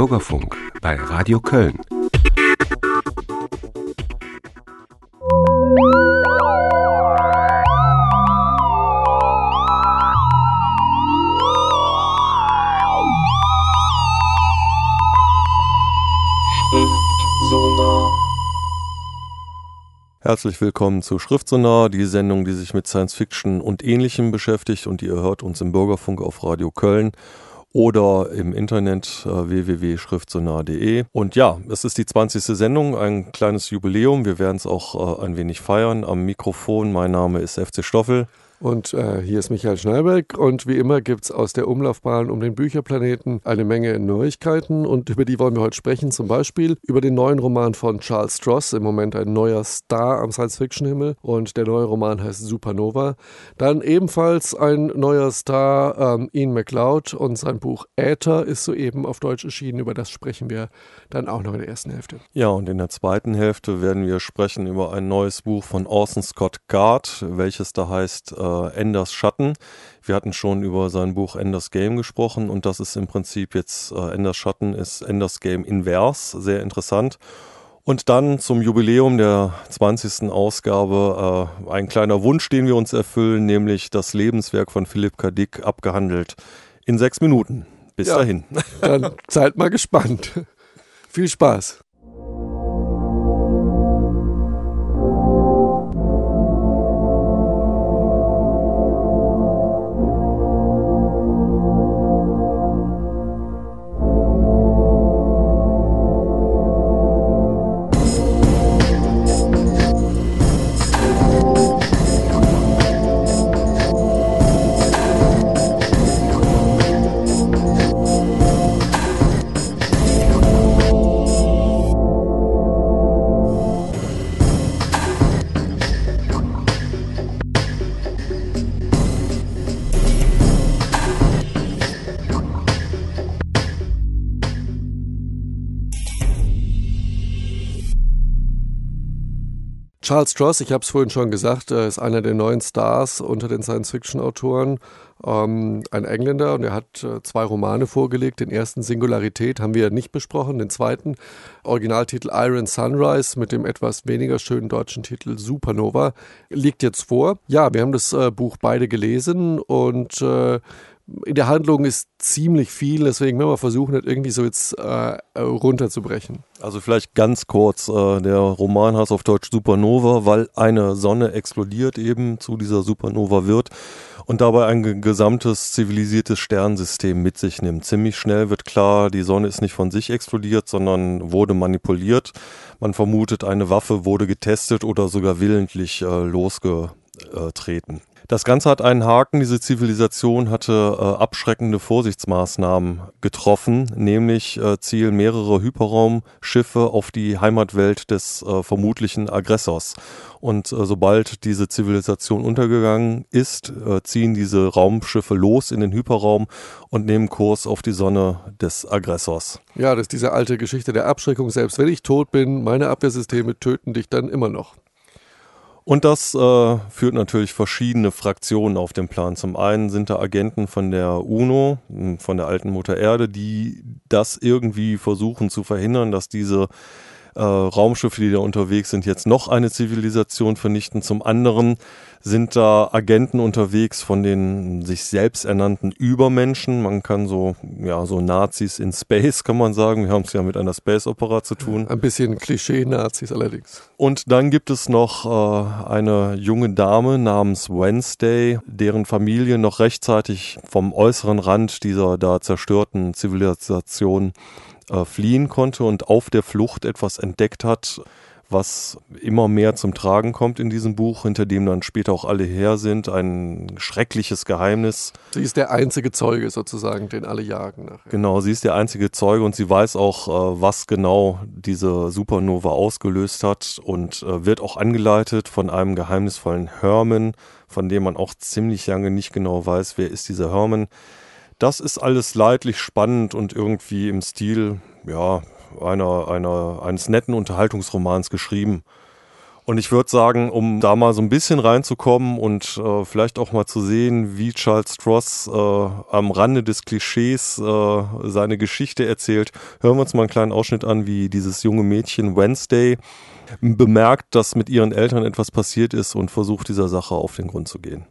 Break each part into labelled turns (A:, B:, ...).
A: Bürgerfunk bei Radio Köln.
B: Herzlich willkommen zu Schriftsonar, die Sendung, die sich mit Science Fiction und Ähnlichem beschäftigt und ihr hört uns im Bürgerfunk auf Radio Köln oder im Internet äh, www.schriftsonar.de. Und ja, es ist die 20. Sendung, ein kleines Jubiläum. Wir werden es auch äh, ein wenig feiern. Am Mikrofon, mein Name ist FC Stoffel.
C: Und äh, hier ist Michael Schneiberg und wie immer gibt es aus der Umlaufbahn um den Bücherplaneten eine Menge Neuigkeiten und über die wollen wir heute sprechen. Zum Beispiel über den neuen Roman von Charles Stross, im Moment ein neuer Star am Science-Fiction-Himmel und der neue Roman heißt Supernova. Dann ebenfalls ein neuer Star, ähm, Ian MacLeod und sein Buch Äther ist soeben auf Deutsch erschienen. Über das sprechen wir dann auch noch in der ersten Hälfte.
B: Ja, und in der zweiten Hälfte werden wir sprechen über ein neues Buch von Orson Scott Gard, welches da heißt äh, äh, Enders Schatten. Wir hatten schon über sein Buch Enders Game gesprochen und das ist im Prinzip jetzt äh, Enders Schatten ist Enders Game invers, sehr interessant. Und dann zum Jubiläum der 20. Ausgabe äh, ein kleiner Wunsch, den wir uns erfüllen, nämlich das Lebenswerk von Philipp K. Dick abgehandelt in sechs Minuten. Bis ja, dahin.
C: Dann seid mal gespannt. Viel Spaß. Charles Stross, ich habe es vorhin schon gesagt, ist einer der neuen Stars unter den Science-Fiction-Autoren. Ähm, ein Engländer und er hat äh, zwei Romane vorgelegt. Den ersten Singularität haben wir nicht besprochen. Den zweiten Originaltitel Iron Sunrise mit dem etwas weniger schönen deutschen Titel Supernova liegt jetzt vor. Ja, wir haben das äh, Buch beide gelesen und äh, in der Handlung ist ziemlich viel, deswegen werden wir versuchen, das irgendwie so jetzt äh, runterzubrechen.
B: Also vielleicht ganz kurz, äh, der Roman heißt auf Deutsch Supernova, weil eine Sonne explodiert eben zu dieser Supernova wird und dabei ein gesamtes zivilisiertes Sternensystem mit sich nimmt. Ziemlich schnell wird klar, die Sonne ist nicht von sich explodiert, sondern wurde manipuliert. Man vermutet, eine Waffe wurde getestet oder sogar willentlich äh, losgetreten. Das Ganze hat einen Haken. Diese Zivilisation hatte äh, abschreckende Vorsichtsmaßnahmen getroffen, nämlich äh, zielen mehrere Hyperraumschiffe auf die Heimatwelt des äh, vermutlichen Aggressors. Und äh, sobald diese Zivilisation untergegangen ist, äh, ziehen diese Raumschiffe los in den Hyperraum und nehmen Kurs auf die Sonne des Aggressors.
C: Ja, das ist diese alte Geschichte der Abschreckung. Selbst wenn ich tot bin, meine Abwehrsysteme töten dich dann immer noch.
B: Und das äh, führt natürlich verschiedene Fraktionen auf den Plan. Zum einen sind da Agenten von der UNO, hm, von der alten Mutter Erde, die das irgendwie versuchen zu verhindern, dass diese äh, Raumschiffe, die da unterwegs sind, jetzt noch eine Zivilisation vernichten. Zum anderen sind da Agenten unterwegs von den sich selbst ernannten Übermenschen. Man kann so, ja, so Nazis in Space, kann man sagen. Wir haben es ja mit einer Space-Opera zu tun.
C: Ein bisschen Klischee-Nazis allerdings.
B: Und dann gibt es noch äh, eine junge Dame namens Wednesday, deren Familie noch rechtzeitig vom äußeren Rand dieser da zerstörten Zivilisation äh, fliehen konnte und auf der Flucht etwas entdeckt hat, was immer mehr zum Tragen kommt in diesem Buch, hinter dem dann später auch alle her sind. Ein schreckliches Geheimnis.
C: Sie ist der einzige Zeuge sozusagen, den alle jagen. Nachher.
B: Genau, sie ist der einzige Zeuge und sie weiß auch, äh, was genau diese Supernova ausgelöst hat und äh, wird auch angeleitet von einem geheimnisvollen Herman, von dem man auch ziemlich lange nicht genau weiß, wer ist dieser Herman. Das ist alles leidlich spannend und irgendwie im Stil, ja, einer, einer, eines netten Unterhaltungsromans geschrieben. Und ich würde sagen, um da mal so ein bisschen reinzukommen und äh, vielleicht auch mal zu sehen, wie Charles Stross äh, am Rande des Klischees äh, seine Geschichte erzählt, hören wir uns mal einen kleinen Ausschnitt an, wie dieses junge Mädchen Wednesday bemerkt, dass mit ihren Eltern etwas passiert ist und versucht dieser Sache auf den Grund zu gehen.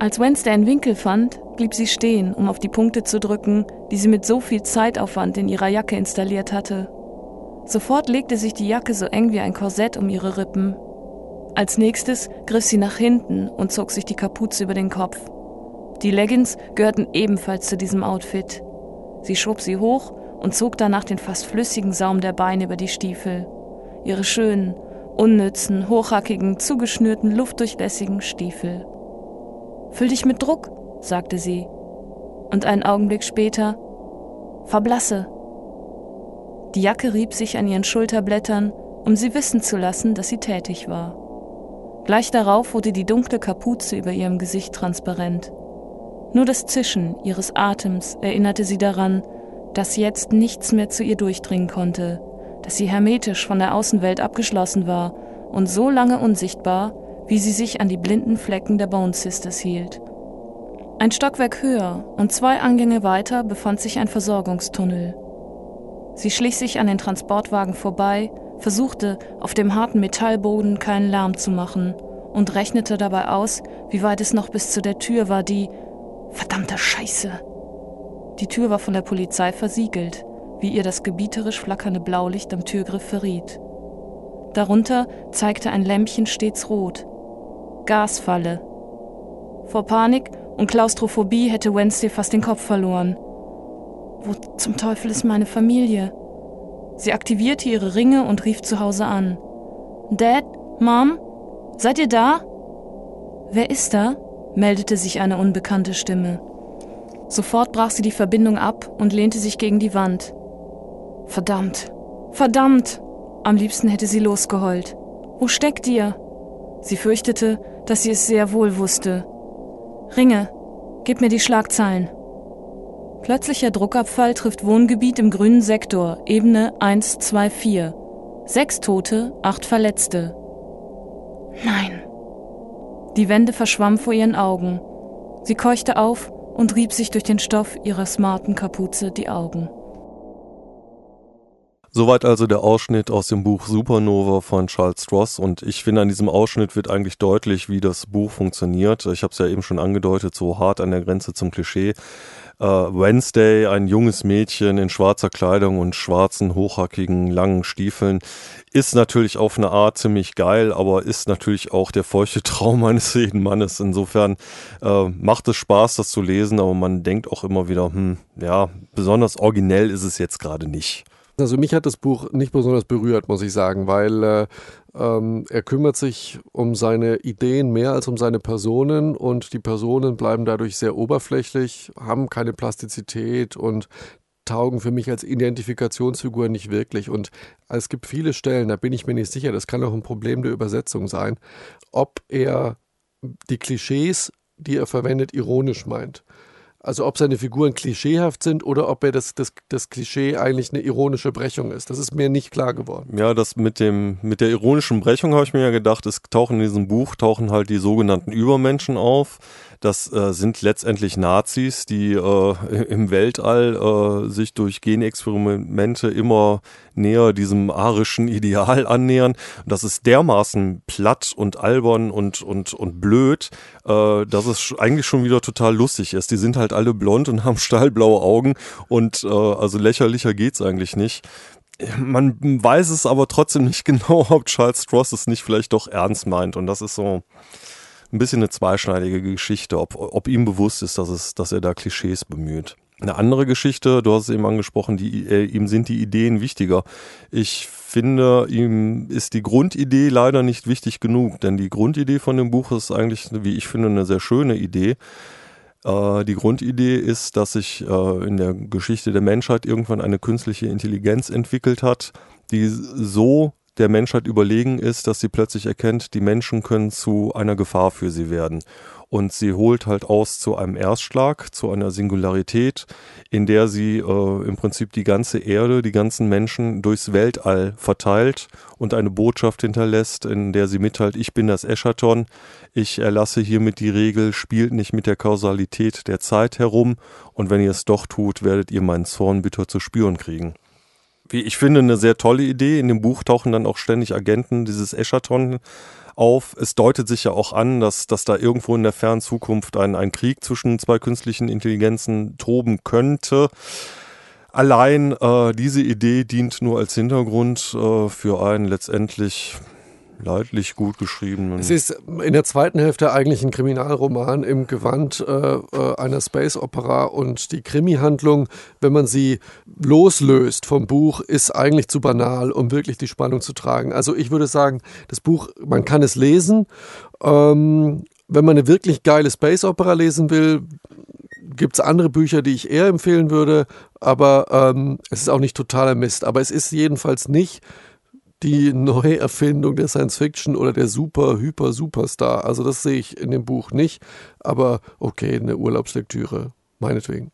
D: Als Wednesday einen Winkel fand, blieb sie stehen, um auf die Punkte zu drücken, die sie mit so viel Zeitaufwand in ihrer Jacke installiert hatte. Sofort legte sich die Jacke so eng wie ein Korsett um ihre Rippen. Als nächstes griff sie nach hinten und zog sich die Kapuze über den Kopf. Die Leggings gehörten ebenfalls zu diesem Outfit. Sie schob sie hoch und zog danach den fast flüssigen Saum der Beine über die Stiefel. Ihre schönen, unnützen, hochhackigen, zugeschnürten, luftdurchlässigen Stiefel. Füll dich mit Druck, sagte sie. Und einen Augenblick später, verblasse. Die Jacke rieb sich an ihren Schulterblättern, um sie wissen zu lassen, dass sie tätig war. Gleich darauf wurde die dunkle Kapuze über ihrem Gesicht transparent. Nur das Zischen ihres Atems erinnerte sie daran, dass jetzt nichts mehr zu ihr durchdringen konnte, dass sie hermetisch von der Außenwelt abgeschlossen war und so lange unsichtbar, wie sie sich an die blinden Flecken der Bone Sisters hielt. Ein Stockwerk höher und zwei Angänge weiter befand sich ein Versorgungstunnel. Sie schlich sich an den Transportwagen vorbei, versuchte, auf dem harten Metallboden keinen Lärm zu machen und rechnete dabei aus, wie weit es noch bis zu der Tür war, die verdammte Scheiße. Die Tür war von der Polizei versiegelt, wie ihr das gebieterisch flackernde Blaulicht am Türgriff verriet. Darunter zeigte ein Lämpchen stets rot, Gasfalle. Vor Panik und Klaustrophobie hätte Wednesday fast den Kopf verloren. Wo zum Teufel ist meine Familie? Sie aktivierte ihre Ringe und rief zu Hause an. Dad? Mom? Seid ihr da? Wer ist da? meldete sich eine unbekannte Stimme. Sofort brach sie die Verbindung ab und lehnte sich gegen die Wand. Verdammt! Verdammt! Am liebsten hätte sie losgeheult. Wo steckt ihr? Sie fürchtete, dass sie es sehr wohl wusste. Ringe, gib mir die Schlagzeilen. Plötzlicher Druckabfall trifft Wohngebiet im grünen Sektor, Ebene 124. Sechs Tote, acht Verletzte. Nein. Die Wände verschwammen vor ihren Augen. Sie keuchte auf und rieb sich durch den Stoff ihrer smarten Kapuze die Augen.
B: Soweit also der Ausschnitt aus dem Buch Supernova von Charles Stross und ich finde, an diesem Ausschnitt wird eigentlich deutlich, wie das Buch funktioniert. Ich habe es ja eben schon angedeutet, so hart an der Grenze zum Klischee. Äh, Wednesday, ein junges Mädchen in schwarzer Kleidung und schwarzen, hochhackigen, langen Stiefeln, ist natürlich auf eine Art ziemlich geil, aber ist natürlich auch der feuchte Traum eines jeden Mannes. Insofern äh, macht es Spaß, das zu lesen, aber man denkt auch immer wieder, hm, ja, besonders originell ist es jetzt gerade nicht.
C: Also mich hat das Buch nicht besonders berührt, muss ich sagen, weil äh, ähm, er kümmert sich um seine Ideen mehr als um seine Personen und die Personen bleiben dadurch sehr oberflächlich, haben keine Plastizität und taugen für mich als Identifikationsfigur nicht wirklich. Und es gibt viele Stellen, da bin ich mir nicht sicher, das kann auch ein Problem der Übersetzung sein, ob er die Klischees, die er verwendet, ironisch meint. Also ob seine Figuren klischeehaft sind oder ob er das, das, das Klischee eigentlich eine ironische Brechung ist. Das ist mir nicht klar geworden.
B: Ja, das mit dem, mit der ironischen Brechung habe ich mir ja gedacht, es tauchen in diesem Buch, tauchen halt die sogenannten Übermenschen auf. Das äh, sind letztendlich Nazis, die äh, im Weltall äh, sich durch Genexperimente immer näher diesem arischen Ideal annähern. Das ist dermaßen platt und albern und, und, und blöd, äh, dass es eigentlich schon wieder total lustig ist. Die sind halt alle blond und haben stahlblaue Augen und äh, also lächerlicher geht's eigentlich nicht. Man weiß es aber trotzdem nicht genau, ob Charles Stross es nicht vielleicht doch ernst meint. Und das ist so, ein bisschen eine zweischneidige Geschichte, ob, ob ihm bewusst ist, dass, es, dass er da Klischees bemüht. Eine andere Geschichte, du hast es eben angesprochen, die, äh, ihm sind die Ideen wichtiger. Ich finde, ihm ist die Grundidee leider nicht wichtig genug, denn die Grundidee von dem Buch ist eigentlich, wie ich finde, eine sehr schöne Idee. Äh, die Grundidee ist, dass sich äh, in der Geschichte der Menschheit irgendwann eine künstliche Intelligenz entwickelt hat, die so der Menschheit überlegen ist, dass sie plötzlich erkennt, die Menschen können zu einer Gefahr für sie werden. Und sie holt halt aus zu einem Erstschlag, zu einer Singularität, in der sie äh, im Prinzip die ganze Erde, die ganzen Menschen durchs Weltall verteilt und eine Botschaft hinterlässt, in der sie mitteilt, ich bin das Eschaton, ich erlasse hiermit die Regel, spielt nicht mit der Kausalität der Zeit herum und wenn ihr es doch tut, werdet ihr meinen Zorn bitter zu spüren kriegen wie ich finde, eine sehr tolle Idee. In dem Buch tauchen dann auch ständig Agenten dieses Eschaton auf. Es deutet sich ja auch an, dass, dass da irgendwo in der fernen Zukunft ein, ein Krieg zwischen zwei künstlichen Intelligenzen toben könnte. Allein äh, diese Idee dient nur als Hintergrund äh, für einen letztendlich leidlich gut geschrieben.
C: Es ist in der zweiten Hälfte eigentlich ein Kriminalroman im Gewand äh, äh, einer Space-Opera und die Krimi-Handlung, wenn man sie loslöst vom Buch, ist eigentlich zu banal, um wirklich die Spannung zu tragen. Also ich würde sagen, das Buch, man kann es lesen. Ähm, wenn man eine wirklich geile Space-Opera lesen will, gibt es andere Bücher, die ich eher empfehlen würde, aber ähm, es ist auch nicht totaler Mist. Aber es ist jedenfalls nicht die Neuerfindung der Science Fiction oder der Super, Hyper, Superstar. Also das sehe ich in dem Buch nicht. Aber okay, eine Urlaubslektüre, meinetwegen.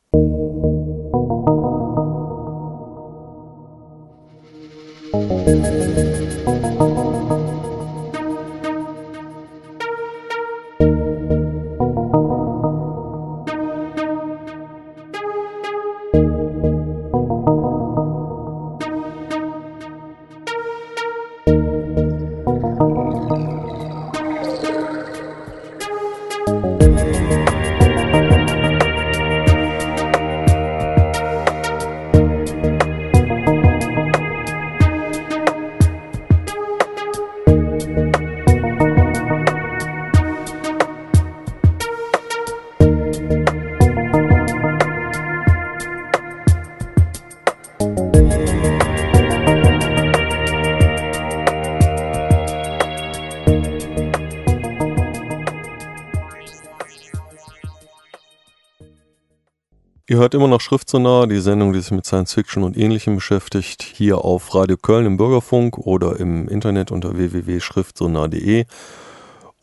B: Ihr hört immer noch Schriftsonar, die Sendung, die sich mit Science Fiction und Ähnlichem beschäftigt, hier auf Radio Köln im Bürgerfunk oder im Internet unter www.schriftsonar.de.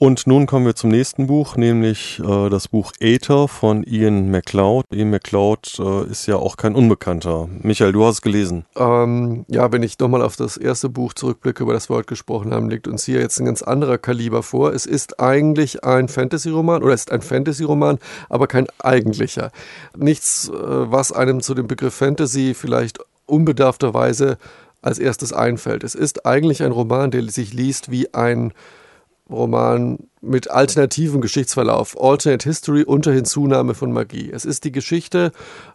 B: Und nun kommen wir zum nächsten Buch, nämlich äh, das Buch Aether von Ian MacLeod. Ian MacLeod äh, ist ja auch kein Unbekannter. Michael, du hast es gelesen.
C: Ähm, ja, wenn ich nochmal auf das erste Buch zurückblicke, über das wir heute gesprochen haben, liegt uns hier jetzt ein ganz anderer Kaliber vor. Es ist eigentlich ein Fantasy-Roman oder es ist ein Fantasy-Roman, aber kein eigentlicher. Nichts, äh, was einem zu dem Begriff Fantasy vielleicht unbedarfterweise als erstes einfällt. Es ist eigentlich ein Roman, der sich liest wie ein Roman mit alternativem Geschichtsverlauf, Alternate History unter Hinzunahme von Magie. Es ist die Geschichte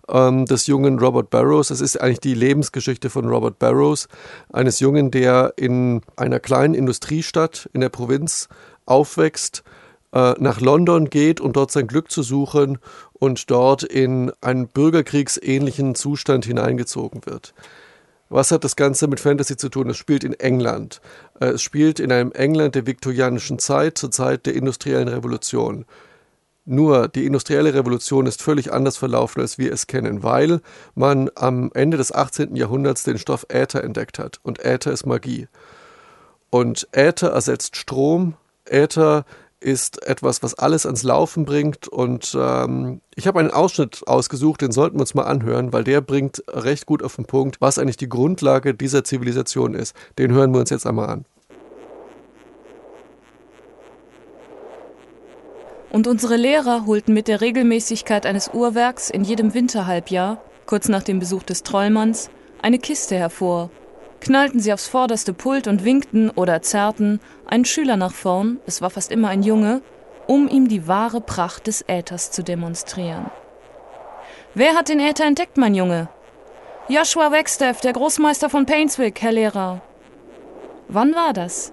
C: ähm, des jungen Robert Barrows, es ist eigentlich die Lebensgeschichte von Robert Barrows, eines Jungen, der in einer kleinen Industriestadt in der Provinz aufwächst, äh, nach London geht, um dort sein Glück zu suchen und dort in einen bürgerkriegsähnlichen Zustand hineingezogen wird. Was hat das Ganze mit Fantasy zu tun? Es spielt in England. Äh, es spielt in einem England der viktorianischen Zeit, zur Zeit der industriellen Revolution. Nur die industrielle Revolution ist völlig anders verlaufen, als wir es kennen, weil man am Ende des 18. Jahrhunderts den Stoff Äther entdeckt hat. Und Äther ist Magie. Und Äther ersetzt Strom. Äther ist etwas, was alles ans Laufen bringt. Und ähm, ich habe einen Ausschnitt ausgesucht, den sollten wir uns mal anhören, weil der bringt recht gut auf den Punkt, was eigentlich die Grundlage dieser Zivilisation ist. Den hören wir uns jetzt einmal an.
D: Und unsere Lehrer holten mit der Regelmäßigkeit eines Uhrwerks in jedem Winterhalbjahr, kurz nach dem Besuch des Trollmanns, eine Kiste hervor, knallten sie aufs vorderste Pult und winkten oder zerrten einen Schüler nach vorn, es war fast immer ein Junge, um ihm die wahre Pracht des Äthers zu demonstrieren. Wer hat den Äther entdeckt, mein Junge? Joshua Wegstaff, der Großmeister von Painswick, Herr Lehrer. Wann war das?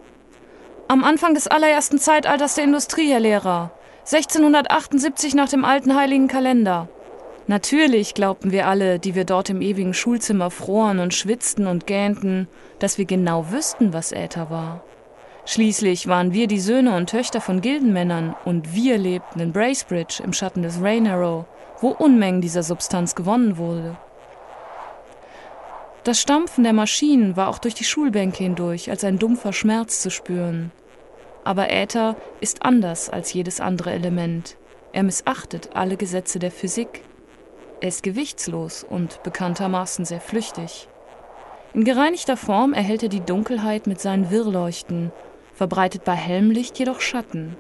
D: Am Anfang des allerersten Zeitalters der Industrie, Herr Lehrer. 1678 nach dem alten heiligen Kalender. Natürlich glaubten wir alle, die wir dort im ewigen Schulzimmer froren und schwitzten und gähnten, dass wir genau wüssten, was Äther war. Schließlich waren wir die Söhne und Töchter von Gildenmännern und wir lebten in Bracebridge im Schatten des Rain Arrow, wo Unmengen dieser Substanz gewonnen wurde. Das Stampfen der Maschinen war auch durch die Schulbänke hindurch als ein dumpfer Schmerz zu spüren. Aber Äther ist anders als jedes andere Element. Er missachtet alle Gesetze der Physik. Er ist gewichtslos und bekanntermaßen sehr flüchtig. In gereinigter Form erhält er die Dunkelheit mit seinen Wirrleuchten, verbreitet bei Helmlicht jedoch Schatten.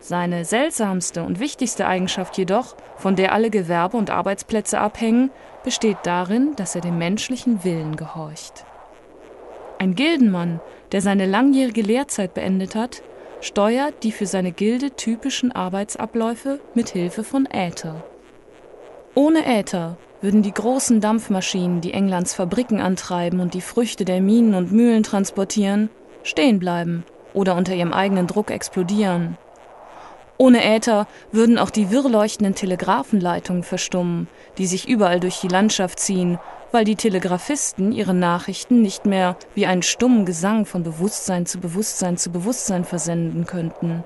D: Seine seltsamste und wichtigste Eigenschaft jedoch, von der alle Gewerbe und Arbeitsplätze abhängen, besteht darin, dass er dem menschlichen Willen gehorcht. Ein Gildenmann, der seine langjährige Lehrzeit beendet hat, steuert die für seine Gilde typischen Arbeitsabläufe mit Hilfe von Äther. Ohne Äther würden die großen Dampfmaschinen, die Englands Fabriken antreiben und die Früchte der Minen und Mühlen transportieren, stehen bleiben oder unter ihrem eigenen Druck explodieren. Ohne Äther würden auch die wirrleuchtenden Telegrafenleitungen verstummen, die sich überall durch die Landschaft ziehen, weil die Telegrafisten ihre Nachrichten nicht mehr wie einen stummen Gesang von Bewusstsein zu Bewusstsein zu Bewusstsein versenden könnten.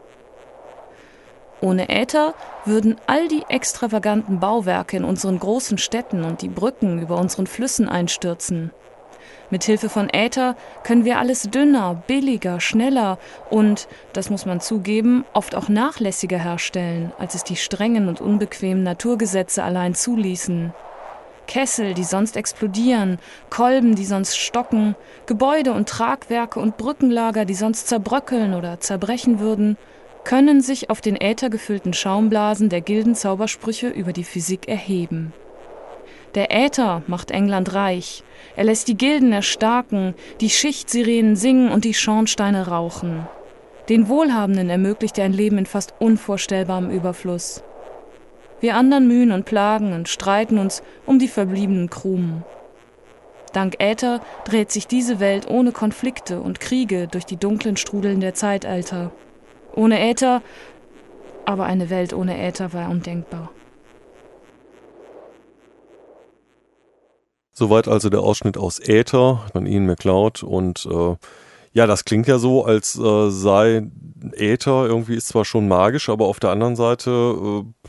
D: Ohne Äther würden all die extravaganten Bauwerke in unseren großen Städten und die Brücken über unseren Flüssen einstürzen. Mit Hilfe von Äther können wir alles dünner, billiger, schneller und, das muss man zugeben, oft auch nachlässiger herstellen, als es die strengen und unbequemen Naturgesetze allein zuließen. Kessel, die sonst explodieren, Kolben, die sonst stocken, Gebäude und Tragwerke und Brückenlager, die sonst zerbröckeln oder zerbrechen würden, können sich auf den äthergefüllten Schaumblasen der Gildenzaubersprüche über die Physik erheben. Der Äther macht England reich. Er lässt die Gilden erstarken, die Schichtsirenen singen und die Schornsteine rauchen. Den Wohlhabenden ermöglicht er ein Leben in fast unvorstellbarem Überfluss. Wir anderen mühen und plagen und streiten uns um die verbliebenen Krumen. Dank Äther dreht sich diese Welt ohne Konflikte und Kriege durch die dunklen Strudeln der Zeitalter. Ohne Äther, aber eine Welt ohne Äther war undenkbar.
B: Soweit also der Ausschnitt aus Äther von Ian McLeod und äh, ja, das klingt ja so, als äh, sei Äther irgendwie ist zwar schon magisch, aber auf der anderen Seite äh,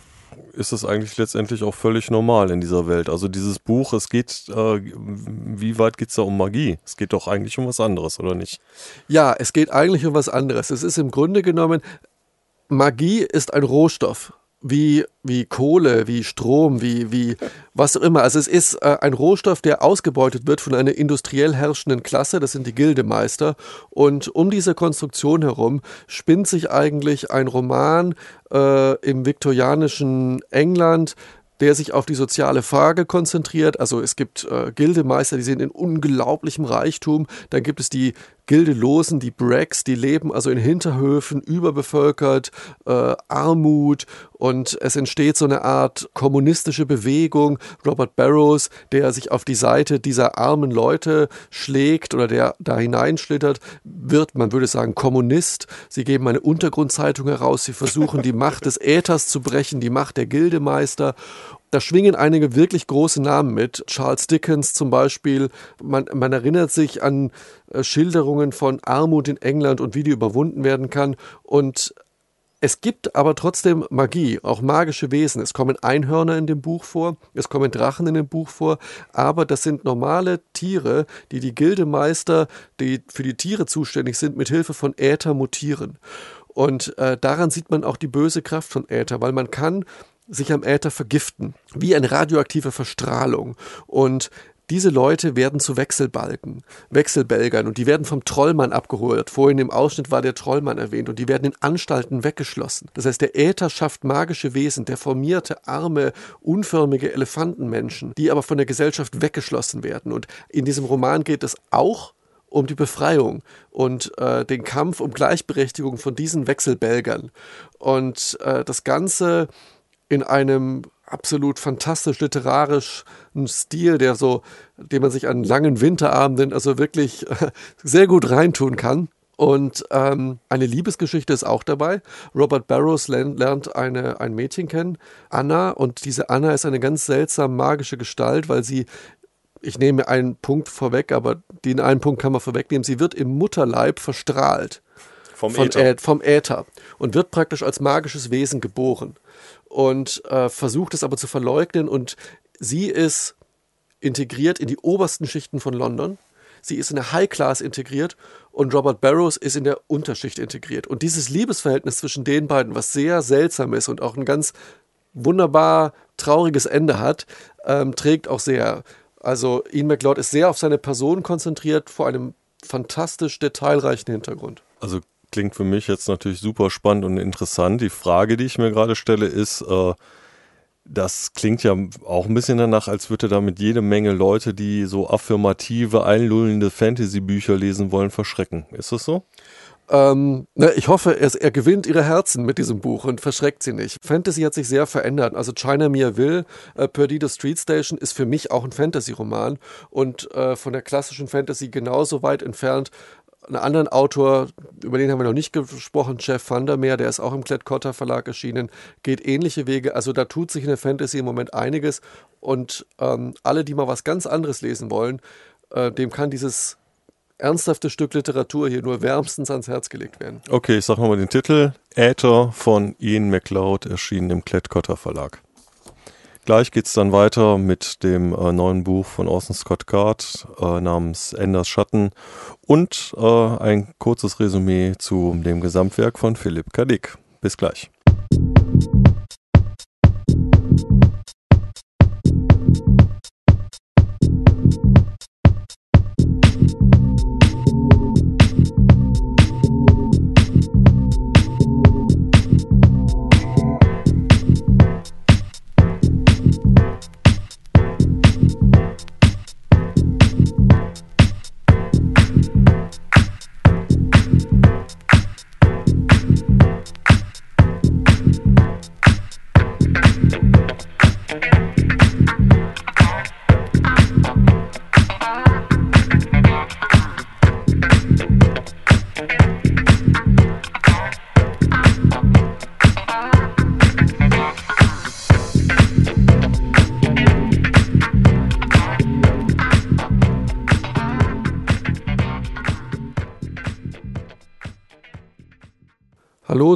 B: ist es eigentlich letztendlich auch völlig normal in dieser Welt. Also dieses Buch, es geht, äh, wie weit geht es da um Magie? Es geht doch eigentlich um was anderes, oder nicht?
C: Ja, es geht eigentlich um was anderes. Es ist im Grunde genommen, Magie ist ein Rohstoff wie, wie Kohle, wie Strom, wie, wie was auch immer. Also es ist äh, ein Rohstoff, der ausgebeutet wird von einer industriell herrschenden Klasse, das sind die Gildemeister. Und um diese Konstruktion herum spinnt sich eigentlich ein Roman äh, im viktorianischen England, der sich auf die soziale Frage konzentriert. Also es gibt äh, Gildemeister, die sind in unglaublichem Reichtum. Dann gibt es die Gildelosen, die Bracks, die leben also in Hinterhöfen, überbevölkert, äh, Armut und es entsteht so eine Art kommunistische Bewegung. Robert Barrows, der sich auf die Seite dieser armen Leute schlägt oder der da hineinschlittert, wird, man würde sagen, Kommunist. Sie geben eine Untergrundzeitung heraus, sie versuchen die Macht des Äthers zu brechen, die Macht der Gildemeister da schwingen einige wirklich große Namen mit. Charles Dickens zum Beispiel. Man, man erinnert sich an äh, Schilderungen von Armut in England und wie die überwunden werden kann. Und es gibt aber trotzdem Magie, auch magische Wesen. Es kommen Einhörner in dem Buch vor, es kommen Drachen in dem Buch vor, aber das sind normale Tiere, die die Gildemeister, die für die Tiere zuständig sind, mit Hilfe von Äther mutieren. Und äh, daran sieht man auch die böse Kraft von Äther, weil man kann sich am Äther vergiften, wie eine radioaktive Verstrahlung. Und diese Leute werden zu Wechselbalken, Wechselbelgern und die werden vom Trollmann abgeholt. Vorhin im Ausschnitt war der Trollmann erwähnt und die werden in Anstalten weggeschlossen. Das heißt, der Äther schafft magische Wesen, deformierte, arme, unförmige Elefantenmenschen, die aber von der Gesellschaft weggeschlossen werden. Und in diesem Roman geht es auch um die Befreiung und äh, den Kampf um Gleichberechtigung von diesen Wechselbelgern. Und äh, das Ganze in einem absolut fantastisch literarischen Stil, der so, den man sich an langen Winterabenden also wirklich sehr gut reintun kann. Und ähm, eine Liebesgeschichte ist auch dabei. Robert Barrows lernt, lernt eine, ein Mädchen kennen, Anna, und diese Anna ist eine ganz seltsam magische Gestalt, weil sie, ich nehme einen Punkt vorweg, aber den einen Punkt kann man vorwegnehmen, sie wird im Mutterleib verstrahlt.
B: Vom Äther.
C: Ä vom Äther und wird praktisch als magisches Wesen geboren und äh, versucht es aber zu verleugnen und sie ist integriert in die obersten Schichten von London. Sie ist in der High Class integriert und Robert Barrows ist in der Unterschicht integriert. Und dieses Liebesverhältnis zwischen den beiden, was sehr seltsam ist und auch ein ganz wunderbar trauriges Ende hat, ähm, trägt auch sehr. Also Ian McLeod ist sehr auf seine Person konzentriert, vor einem fantastisch detailreichen Hintergrund.
B: Also klingt für mich jetzt natürlich super spannend und interessant. Die Frage, die ich mir gerade stelle, ist, äh, das klingt ja auch ein bisschen danach, als würde damit jede Menge Leute, die so affirmative, einlullende Fantasy-Bücher lesen wollen, verschrecken. Ist das so?
C: Ähm, ne, ich hoffe, er, er, gewinnt ihre Herzen mit diesem Buch und verschreckt sie nicht. Fantasy hat sich sehr verändert. Also China Mia Will, äh, Perdido Street Station ist für mich auch ein Fantasy-Roman und äh, von der klassischen Fantasy genauso weit entfernt einen anderen Autor, über den haben wir noch nicht gesprochen, Jeff Vandermeer, der ist auch im Klett-Cotta Verlag erschienen, geht ähnliche Wege. Also da tut sich in der Fantasy im Moment einiges und ähm, alle, die mal was ganz anderes lesen wollen, äh, dem kann dieses ernsthafte Stück Literatur hier nur wärmstens ans Herz gelegt werden.
B: Okay, ich sag nochmal den Titel. Äther von Ian MacLeod, erschienen im Klett-Cotta Verlag. Gleich geht es dann weiter mit dem äh, neuen Buch von Orson Scott Card äh, namens Enders Schatten und äh, ein kurzes Resümee zu dem Gesamtwerk von Philipp K. Dick. Bis gleich.
C: Hallo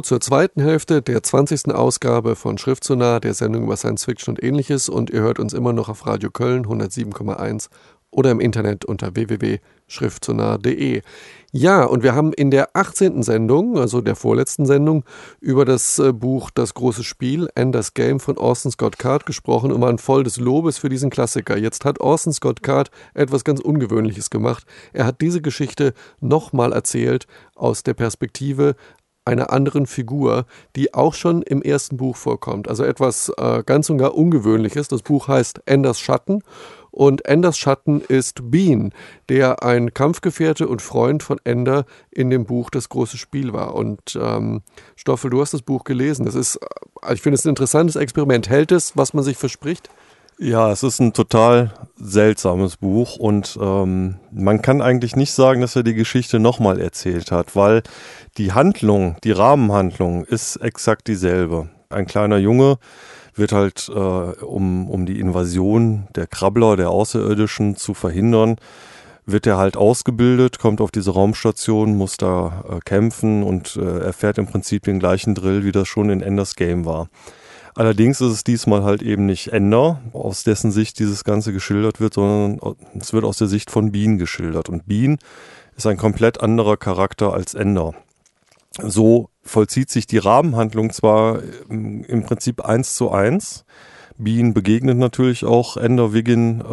C: zur zweiten Hälfte der 20. Ausgabe von Schriftsonar, der Sendung über Science Fiction und ähnliches. Und ihr hört uns immer noch auf Radio Köln 107,1 oder im Internet unter www.schriftsonar.de. Ja, und wir haben in der 18. Sendung, also der vorletzten Sendung, über das äh, Buch Das große Spiel, Enders Game von Orson Scott Card gesprochen und waren voll des Lobes für diesen Klassiker. Jetzt hat Orson Scott Card etwas ganz Ungewöhnliches gemacht. Er hat diese Geschichte nochmal erzählt aus der Perspektive einer anderen Figur, die auch schon im ersten Buch vorkommt. Also etwas äh, ganz und gar Ungewöhnliches. Das Buch heißt Enders Schatten und Enders Schatten ist Bean, der ein Kampfgefährte und Freund von Ender in dem Buch Das große Spiel war. Und ähm, Stoffel, du hast das Buch gelesen. Das ist, äh, ich finde es ein interessantes Experiment. Hält es, was man sich verspricht?
B: Ja, es ist ein total seltsames Buch und ähm, man kann eigentlich nicht sagen, dass er die Geschichte nochmal erzählt hat, weil die Handlung, die Rahmenhandlung ist exakt dieselbe. Ein kleiner Junge wird halt, äh, um, um die Invasion der Krabbler, der Außerirdischen zu verhindern, wird er halt ausgebildet, kommt auf diese Raumstation, muss da äh, kämpfen und äh, erfährt im Prinzip den gleichen Drill, wie das schon in Enders Game war. Allerdings ist es diesmal halt eben nicht Ender, aus dessen Sicht dieses Ganze geschildert wird, sondern es wird aus der Sicht von Bean geschildert. Und Bean ist ein komplett anderer Charakter als Ender. So vollzieht sich die Rahmenhandlung zwar im Prinzip eins zu eins. Bean begegnet natürlich auch Ender Wiggin äh,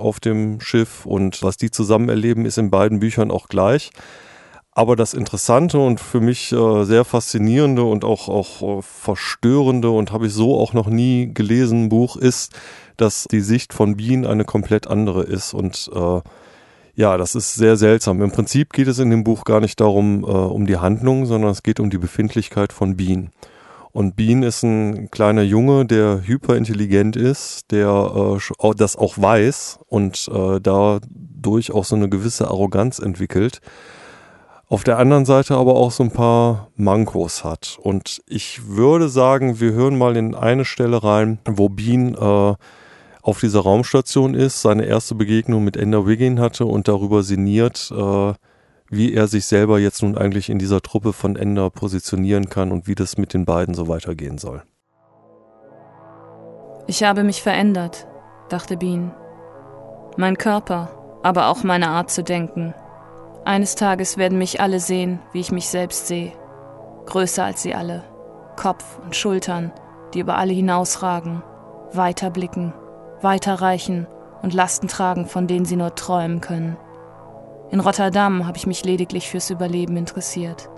B: auf dem Schiff und was die zusammen erleben, ist in beiden Büchern auch gleich. Aber das Interessante und für mich äh, sehr faszinierende und auch, auch äh, verstörende und habe ich so auch noch nie gelesen Buch ist, dass die Sicht von Bean eine komplett andere ist. Und äh, ja, das ist sehr seltsam. Im Prinzip geht es in dem Buch gar nicht darum, äh, um die Handlung, sondern es geht um die Befindlichkeit von Bean. Und Bean ist ein kleiner Junge, der hyperintelligent ist, der äh, das auch weiß und äh, dadurch auch so eine gewisse Arroganz entwickelt auf der anderen Seite aber auch so ein paar Mankos hat. Und ich würde sagen, wir hören mal in eine Stelle rein, wo Bean äh, auf dieser Raumstation ist, seine erste Begegnung mit Ender Wiggin hatte und darüber sinniert, äh, wie er sich selber jetzt nun eigentlich in dieser Truppe von Ender positionieren kann und wie das mit den beiden so weitergehen soll.
D: Ich habe mich verändert, dachte Bean. Mein Körper, aber auch meine Art zu denken. Eines Tages werden mich alle sehen, wie ich mich selbst sehe. Größer als sie alle. Kopf und Schultern, die über alle hinausragen, weiter blicken, weiterreichen und Lasten tragen, von denen sie nur träumen können. In Rotterdam habe ich mich lediglich fürs Überleben interessiert.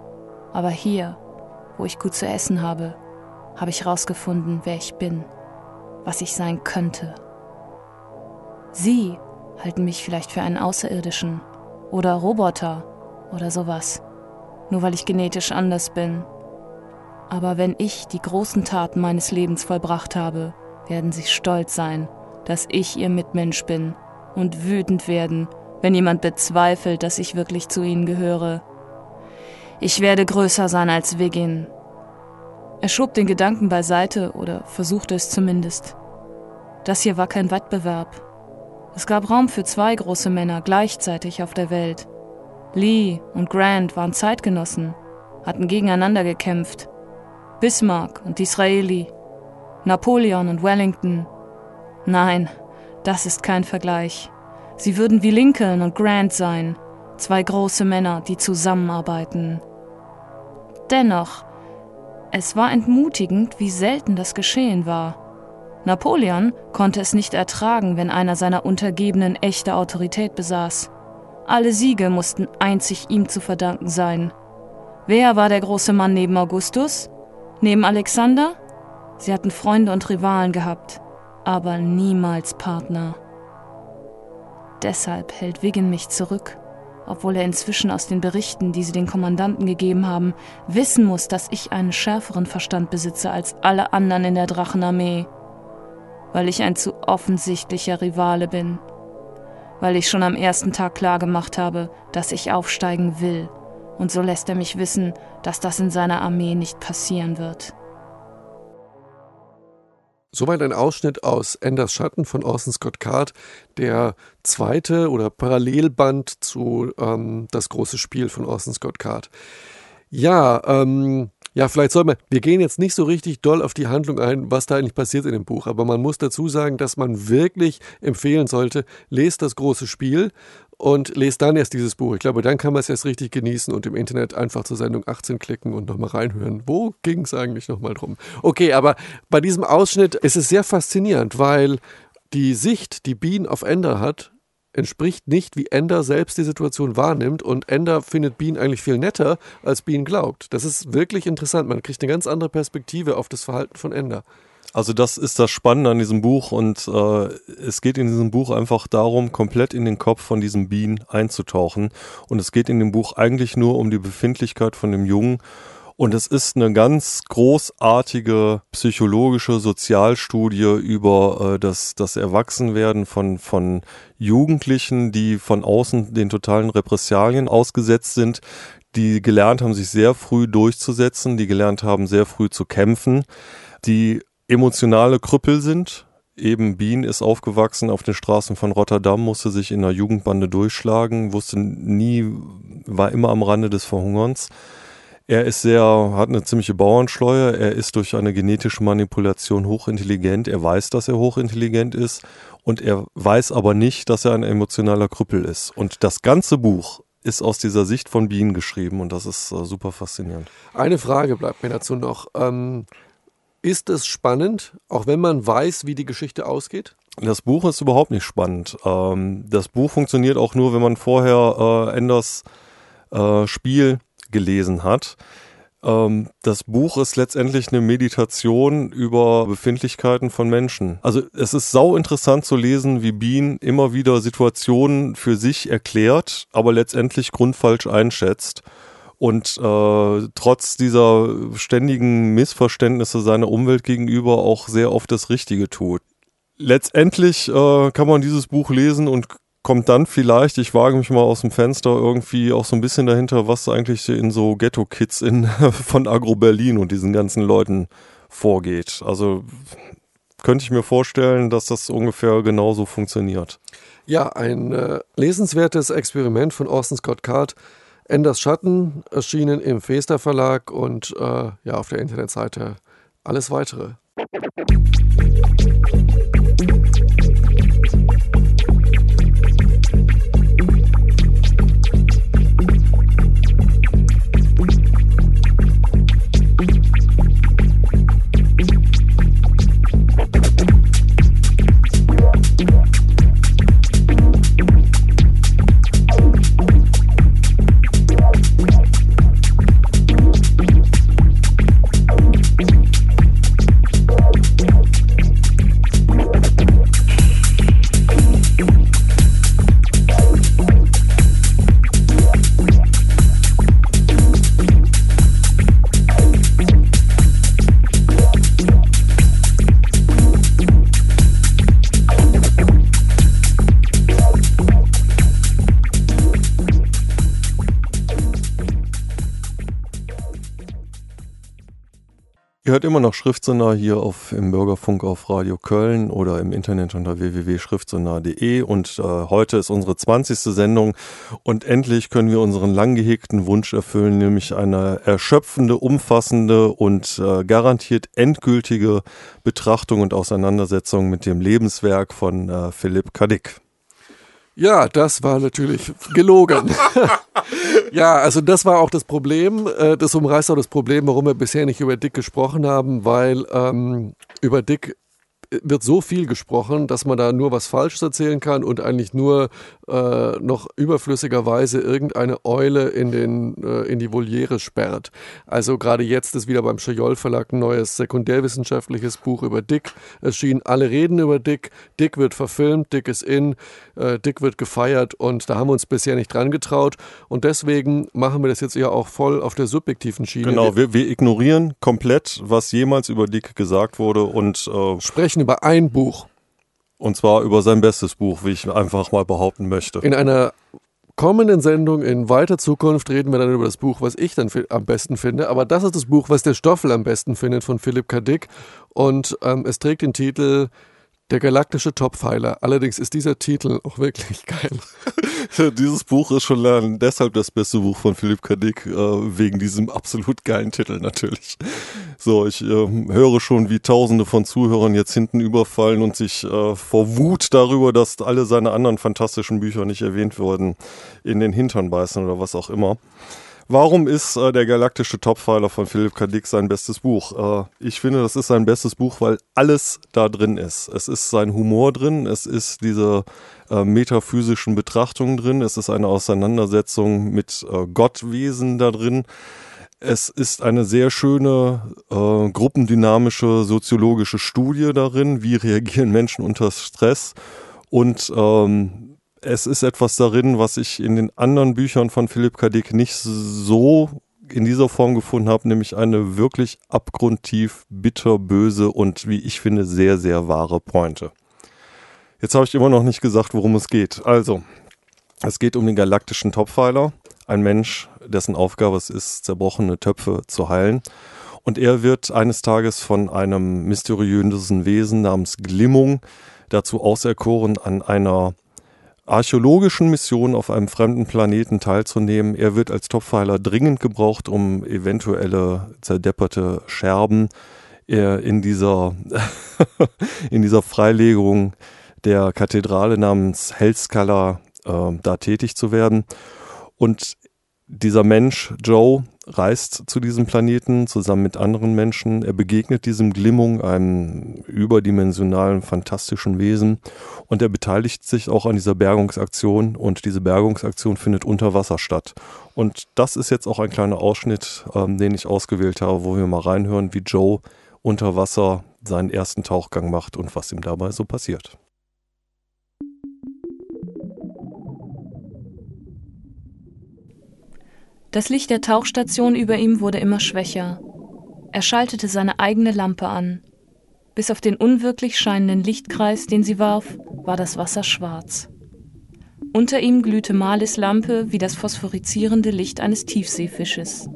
D: Aber hier, wo ich gut zu essen habe, habe ich herausgefunden, wer ich bin, was ich sein könnte. Sie halten mich vielleicht für einen Außerirdischen oder Roboter oder sowas, nur weil ich genetisch anders bin. Aber wenn ich die großen Taten meines Lebens vollbracht habe, werden sie stolz sein, dass ich ihr Mitmensch bin und wütend werden, wenn jemand bezweifelt, dass ich wirklich zu ihnen gehöre. Ich werde größer sein als Wiggin. Er schob den Gedanken beiseite oder versuchte es zumindest. Das hier war kein Wettbewerb. Es gab Raum für zwei große Männer gleichzeitig auf der Welt. Lee und Grant waren Zeitgenossen, hatten gegeneinander gekämpft. Bismarck und Disraeli, Napoleon und Wellington. Nein, das ist kein Vergleich. Sie würden wie Lincoln und Grant sein, zwei große Männer, die zusammenarbeiten. Dennoch, es war entmutigend, wie selten das geschehen war. Napoleon konnte es nicht ertragen, wenn einer seiner Untergebenen echte Autorität besaß. Alle Siege mussten einzig ihm zu verdanken sein. Wer war der große Mann neben Augustus? Neben Alexander? Sie hatten Freunde und Rivalen gehabt, aber niemals Partner. Deshalb hält Wiggin mich zurück, obwohl er inzwischen aus den Berichten, die sie den Kommandanten gegeben haben, wissen muss, dass ich einen schärferen Verstand besitze als alle anderen in der Drachenarmee weil ich ein zu offensichtlicher Rivale bin, weil ich schon am ersten Tag klar gemacht habe, dass ich aufsteigen will, und so lässt er mich wissen, dass das in seiner Armee nicht passieren wird.
C: Soweit ein Ausschnitt aus Enders Schatten von Orson Scott Card, der zweite oder Parallelband zu ähm, Das große Spiel von Orson Scott Card. Ja, ähm, ja, vielleicht soll man, wir gehen jetzt nicht so richtig doll auf die Handlung ein, was da eigentlich passiert in dem Buch, aber man muss dazu sagen, dass man wirklich empfehlen sollte, lest das große Spiel und lest dann erst dieses Buch. Ich glaube, dann kann man es erst richtig genießen und im Internet einfach zur Sendung 18 klicken und nochmal reinhören. Wo ging es eigentlich nochmal drum? Okay, aber bei diesem Ausschnitt ist es sehr faszinierend, weil die Sicht, die Bean auf Ender hat, entspricht nicht, wie Ender selbst die Situation wahrnimmt. Und Ender findet Bean eigentlich viel netter, als Bean glaubt. Das ist wirklich interessant. Man kriegt eine ganz andere Perspektive auf das Verhalten von Ender.
B: Also das ist das Spannende an diesem Buch und äh, es geht in diesem Buch einfach darum, komplett in den Kopf von diesem Bean einzutauchen. Und es geht in dem Buch eigentlich nur um die Befindlichkeit von dem Jungen und es ist eine ganz großartige psychologische Sozialstudie über äh, das, das Erwachsenwerden von, von Jugendlichen, die von außen den totalen Repressalien ausgesetzt sind, die gelernt haben, sich sehr früh durchzusetzen, die gelernt haben, sehr früh zu kämpfen, die emotionale Krüppel sind. Eben Bean ist aufgewachsen auf den Straßen von Rotterdam, musste sich in einer Jugendbande durchschlagen, wusste nie, war immer am Rande des Verhungerns er ist sehr, hat eine ziemliche Bauernschleue. Er ist durch eine genetische Manipulation hochintelligent. Er weiß, dass er hochintelligent ist. Und er weiß aber nicht, dass er ein emotionaler Krüppel ist. Und das ganze Buch ist aus dieser Sicht von Bienen geschrieben. Und das ist äh, super faszinierend.
C: Eine Frage bleibt mir dazu noch. Ähm, ist es spannend, auch wenn man weiß, wie die Geschichte ausgeht?
B: Das Buch ist überhaupt nicht spannend. Ähm, das Buch funktioniert auch nur, wenn man vorher äh, Enders äh, Spiel gelesen hat. Ähm, das Buch ist letztendlich eine Meditation über Befindlichkeiten von Menschen. Also es ist sau interessant zu lesen, wie Bean immer wieder Situationen für sich erklärt, aber letztendlich grundfalsch einschätzt und äh, trotz dieser ständigen Missverständnisse seiner Umwelt gegenüber auch sehr oft das Richtige tut. Letztendlich äh, kann man dieses Buch lesen und kommt dann vielleicht, ich wage mich mal aus dem Fenster irgendwie auch so ein bisschen dahinter, was eigentlich in so Ghetto-Kids von Agro Berlin und diesen ganzen Leuten vorgeht. Also könnte ich mir vorstellen, dass das ungefähr genauso funktioniert.
C: Ja, ein äh, lesenswertes Experiment von Orson Scott Card. Enders Schatten erschienen im Fester Verlag und äh, ja auf der Internetseite alles weitere.
B: Immer noch Schriftsonar hier auf, im Bürgerfunk auf Radio Köln oder im Internet unter www.schriftsonar.de und äh, heute ist unsere 20. Sendung und endlich können wir unseren lang gehegten Wunsch erfüllen, nämlich eine erschöpfende, umfassende und äh, garantiert endgültige Betrachtung und Auseinandersetzung mit dem Lebenswerk von äh, Philipp Kadik.
C: Ja, das war natürlich gelogen. ja, also das war auch das Problem. Äh, das umreißt auch das Problem, warum wir bisher nicht über Dick gesprochen haben, weil ähm, über Dick wird so viel gesprochen, dass man da nur was Falsches erzählen kann und eigentlich nur äh, noch überflüssigerweise irgendeine Eule in, den, äh, in die Voliere sperrt. Also gerade jetzt ist wieder beim Schajol Verlag ein neues sekundärwissenschaftliches Buch über Dick erschienen. Alle reden über Dick. Dick wird verfilmt, Dick ist in, äh, Dick wird gefeiert und da haben wir uns bisher nicht dran getraut und deswegen machen wir das jetzt eher auch voll auf der subjektiven Schiene.
B: Genau, wir, wir ignorieren komplett, was jemals über Dick gesagt wurde und
C: äh, sprechen über ein Buch.
B: Und zwar über sein bestes Buch, wie ich einfach mal behaupten möchte.
C: In einer kommenden Sendung in weiter Zukunft reden wir dann über das Buch, was ich dann am besten finde. Aber das ist das Buch, was der Stoffel am besten findet von Philipp K. Dick. Und ähm, es trägt den Titel der galaktische Toppfeiler. Allerdings ist dieser Titel auch wirklich geil.
B: Dieses Buch ist schon deshalb das beste Buch von Philipp K. Äh, wegen diesem absolut geilen Titel natürlich. So, ich äh, höre schon, wie tausende von Zuhörern jetzt hinten überfallen und sich äh, vor Wut darüber, dass alle seine anderen fantastischen Bücher nicht erwähnt wurden, in den Hintern beißen oder was auch immer. Warum ist äh, der galaktische Topfiler von Philipp K. Dick sein bestes Buch? Äh, ich finde, das ist sein bestes Buch, weil alles da drin ist. Es ist sein Humor drin, es ist diese äh, metaphysischen Betrachtungen drin, es ist eine Auseinandersetzung mit äh, Gottwesen da drin. Es ist eine sehr schöne äh, gruppendynamische soziologische Studie darin, wie reagieren Menschen unter Stress und ähm, es ist etwas darin, was ich in den anderen Büchern von Philipp K. Dick nicht so in dieser Form gefunden habe, nämlich eine wirklich abgrundtief bitterböse und wie ich finde sehr, sehr wahre Pointe. Jetzt habe ich immer noch nicht gesagt, worum es geht. Also, es geht um den galaktischen Toppfeiler, ein Mensch, dessen Aufgabe es ist, zerbrochene Töpfe zu heilen. Und er wird eines Tages von einem mysteriösen Wesen namens Glimmung dazu auserkoren, an einer archäologischen Mission auf einem fremden Planeten teilzunehmen. Er wird als Topfeiler dringend gebraucht, um eventuelle zerdepperte Scherben äh, in dieser, in dieser Freilegung der Kathedrale namens Hellskala äh, da tätig zu werden. Und dieser Mensch, Joe, reist zu diesem Planeten zusammen mit anderen Menschen. Er begegnet diesem Glimmung, einem überdimensionalen, fantastischen Wesen. Und er beteiligt sich auch an dieser Bergungsaktion. Und diese Bergungsaktion findet unter Wasser statt. Und das ist jetzt auch ein kleiner Ausschnitt, ähm, den ich ausgewählt habe, wo wir mal reinhören, wie Joe unter Wasser seinen ersten Tauchgang macht und was ihm dabei so passiert.
D: Das Licht der Tauchstation über ihm wurde immer schwächer. Er schaltete seine eigene Lampe an. Bis auf den unwirklich scheinenden Lichtkreis, den sie warf, war das Wasser schwarz. Unter ihm glühte Malis Lampe wie das phosphorizierende Licht eines Tiefseefisches.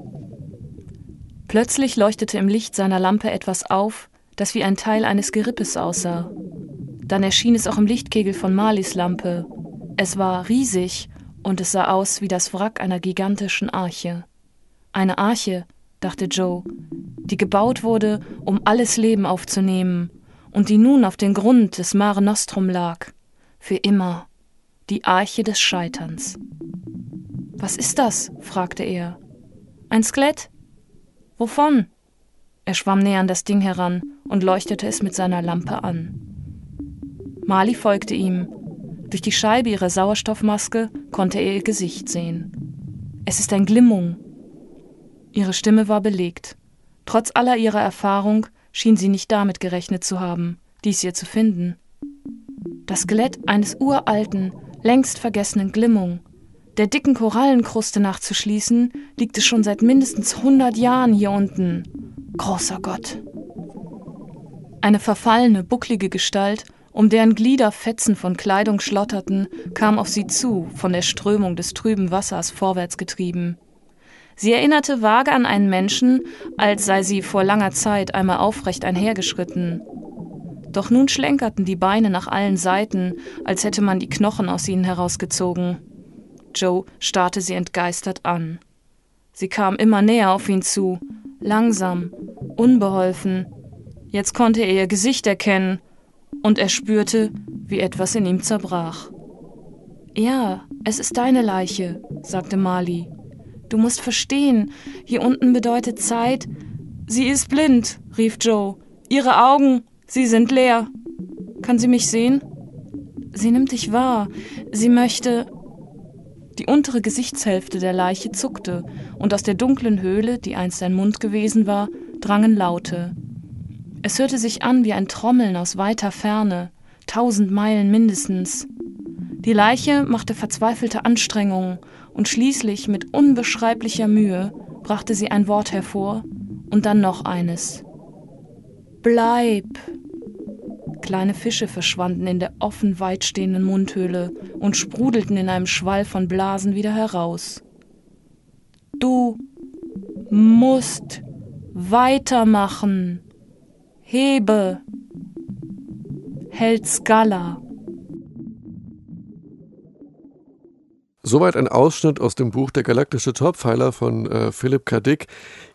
D: Plötzlich leuchtete im Licht seiner Lampe etwas auf, das wie ein Teil eines Gerippes aussah. Dann erschien es auch im Lichtkegel von Malis Lampe. Es war riesig und es sah aus wie das Wrack einer gigantischen Arche. Eine Arche, dachte Joe, die gebaut wurde, um alles Leben aufzunehmen und die nun auf dem Grund des Mare Nostrum lag. Für immer. Die Arche des Scheiterns. Was ist das? fragte er. Ein Skelett? Wovon? Er schwamm näher an das Ding heran und leuchtete es mit seiner Lampe an. Mali folgte ihm, durch die Scheibe ihrer Sauerstoffmaske konnte er ihr Gesicht sehen. Es ist ein Glimmung. Ihre Stimme war belegt. Trotz aller ihrer Erfahrung schien sie nicht damit gerechnet zu haben, dies hier zu finden. Das Skelett eines uralten, längst vergessenen Glimmung. Der dicken Korallenkruste nachzuschließen, liegt es schon seit mindestens hundert Jahren hier unten. Großer Gott. Eine verfallene, bucklige Gestalt um deren Glieder Fetzen von Kleidung schlotterten, kam auf sie zu, von der Strömung des trüben Wassers vorwärts getrieben. Sie erinnerte vage an einen Menschen, als sei sie vor langer Zeit einmal aufrecht einhergeschritten. Doch nun schlenkerten die Beine nach allen Seiten, als hätte man die Knochen aus ihnen herausgezogen. Joe starrte sie entgeistert an. Sie kam immer näher auf ihn zu, langsam, unbeholfen. Jetzt konnte er ihr Gesicht erkennen, und er spürte, wie etwas in ihm zerbrach. Ja, es ist deine Leiche, sagte Marley. Du musst verstehen, hier unten bedeutet Zeit. Sie ist blind, rief Joe. Ihre Augen, sie sind leer. Kann sie mich sehen? Sie nimmt dich wahr. Sie möchte. Die untere Gesichtshälfte der Leiche zuckte, und aus der dunklen Höhle, die einst ein Mund gewesen war, drangen Laute. Es hörte sich an wie ein Trommeln aus weiter Ferne, tausend Meilen mindestens. Die Leiche machte verzweifelte Anstrengungen, und schließlich mit unbeschreiblicher Mühe brachte sie ein Wort hervor und dann noch eines. Bleib! Kleine Fische verschwanden in der offen weitstehenden Mundhöhle und sprudelten in einem Schwall von Blasen wieder heraus. Du musst weitermachen. Hebe. Hält Skala.
C: Soweit ein Ausschnitt aus dem Buch Der galaktische Topfeiler von äh, Philipp K.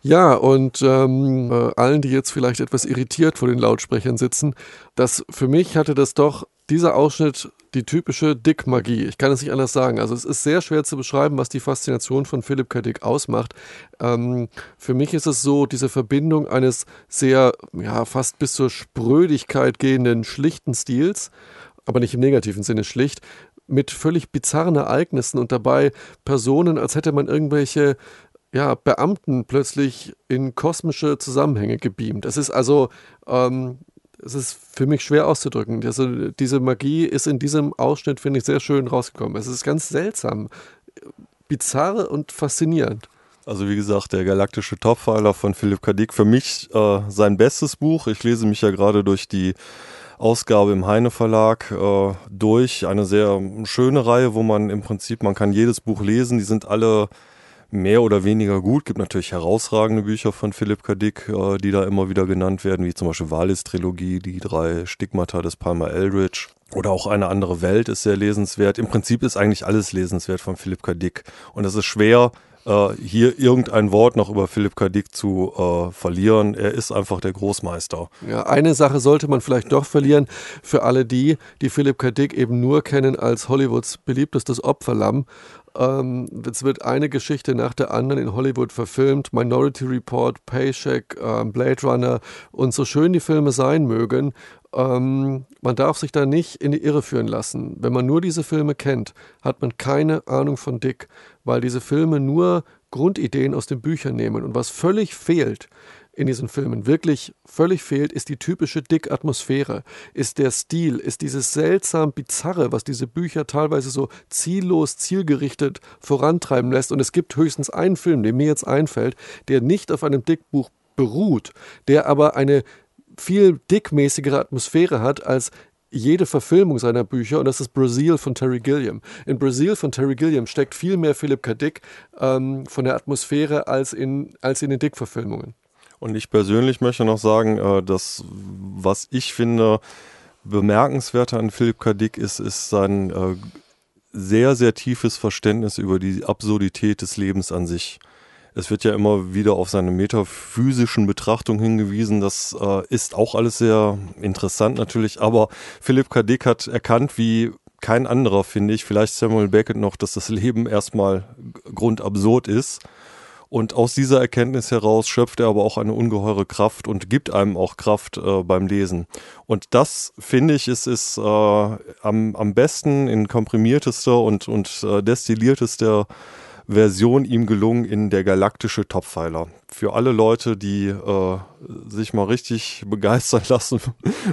C: Ja, und ähm, äh, allen, die jetzt vielleicht etwas irritiert vor den Lautsprechern sitzen, das für mich hatte das doch dieser Ausschnitt die typische Dick-Magie. Ich kann es nicht anders sagen. Also es ist sehr schwer zu beschreiben, was die Faszination von Philipp K. Dick ausmacht. Ähm, für mich ist es so diese Verbindung eines sehr, ja, fast bis zur Sprödigkeit gehenden, schlichten Stils, aber nicht im negativen Sinne schlicht, mit völlig bizarren Ereignissen und dabei Personen, als hätte man irgendwelche ja, Beamten plötzlich in kosmische Zusammenhänge gebeamt. Es ist also, ähm, es ist für mich schwer auszudrücken. Also diese Magie ist in diesem Ausschnitt, finde ich, sehr schön rausgekommen. Es ist ganz seltsam, bizarr und faszinierend.
B: Also wie gesagt, der galaktische Topfiler von Philipp K. Dick, für mich äh, sein bestes Buch. Ich lese mich ja gerade durch die Ausgabe im Heine Verlag äh, durch. Eine sehr schöne Reihe, wo man im Prinzip, man kann jedes Buch lesen. Die sind alle mehr oder weniger gut. Gibt natürlich herausragende Bücher von Philipp K. Dick, äh, die da immer wieder genannt werden, wie zum Beispiel Wallis Trilogie, die drei Stigmata des Palmer Eldridge. Oder auch eine andere Welt ist sehr lesenswert. Im Prinzip ist eigentlich alles lesenswert von Philipp K. Dick. Und es ist schwer, äh, hier irgendein Wort noch über Philipp K. Dick zu äh, verlieren. Er ist einfach der Großmeister.
C: Ja, eine Sache sollte man vielleicht doch verlieren für alle die, die Philipp K. Dick eben nur kennen als Hollywoods beliebtestes Opferlamm. Ähm, es wird eine Geschichte nach der anderen in Hollywood verfilmt. Minority Report, Paycheck, ähm, Blade Runner. Und so schön die Filme sein mögen, ähm, man darf sich da nicht in die Irre führen lassen. Wenn man nur diese Filme kennt, hat man keine Ahnung von Dick, weil diese Filme nur Grundideen aus den Büchern nehmen. Und was völlig fehlt in diesen Filmen, wirklich völlig fehlt, ist die typische Dick-Atmosphäre, ist der Stil, ist dieses seltsam Bizarre, was diese Bücher teilweise so ziellos, zielgerichtet vorantreiben lässt. Und es gibt höchstens einen Film, der mir jetzt einfällt, der nicht auf einem Dick-Buch beruht, der aber eine viel dickmäßigere Atmosphäre hat als jede Verfilmung seiner Bücher und das ist Brazil von Terry Gilliam. In Brazil von Terry Gilliam steckt viel mehr Philip K. Dick ähm, von der Atmosphäre als in, als in den Dick-Verfilmungen.
B: Und ich persönlich möchte noch sagen, äh, dass was ich finde bemerkenswerter an Philip K. Dick ist, ist sein äh, sehr, sehr tiefes Verständnis über die Absurdität des Lebens an sich. Es wird ja immer wieder auf seine metaphysischen Betrachtungen hingewiesen. Das äh, ist auch alles sehr interessant natürlich. Aber Philipp K. Dick hat erkannt, wie kein anderer, finde ich, vielleicht Samuel Beckett noch, dass das Leben erstmal grundabsurd ist. Und aus dieser Erkenntnis heraus schöpft er aber auch eine ungeheure Kraft und gibt einem auch Kraft äh, beim Lesen. Und das, finde ich, ist, ist äh, am, am besten in komprimiertester und, und äh, destilliertester Version ihm gelungen in der galaktische Toppfeiler. Für alle Leute, die äh, sich mal richtig begeistern lassen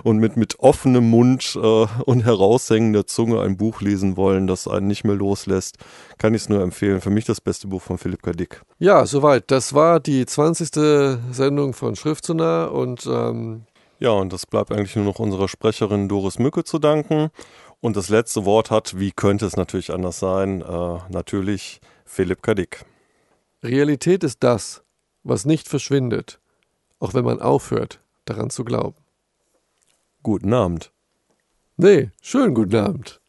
B: und mit, mit offenem Mund äh, und heraushängender Zunge ein Buch lesen wollen, das einen nicht mehr loslässt, kann ich es nur empfehlen. Für mich das beste Buch von Philipp K. Dick.
C: Ja, soweit. Das war die 20. Sendung von Schriftsonar und ähm
B: ja, und das bleibt eigentlich nur noch unserer Sprecherin Doris Mücke zu danken. Und das letzte Wort hat, wie könnte es natürlich anders sein, äh, natürlich Philipp Kadik.
C: Realität ist das, was nicht verschwindet, auch wenn man aufhört, daran zu glauben.
B: Guten Abend.
C: Nee, schönen guten Abend.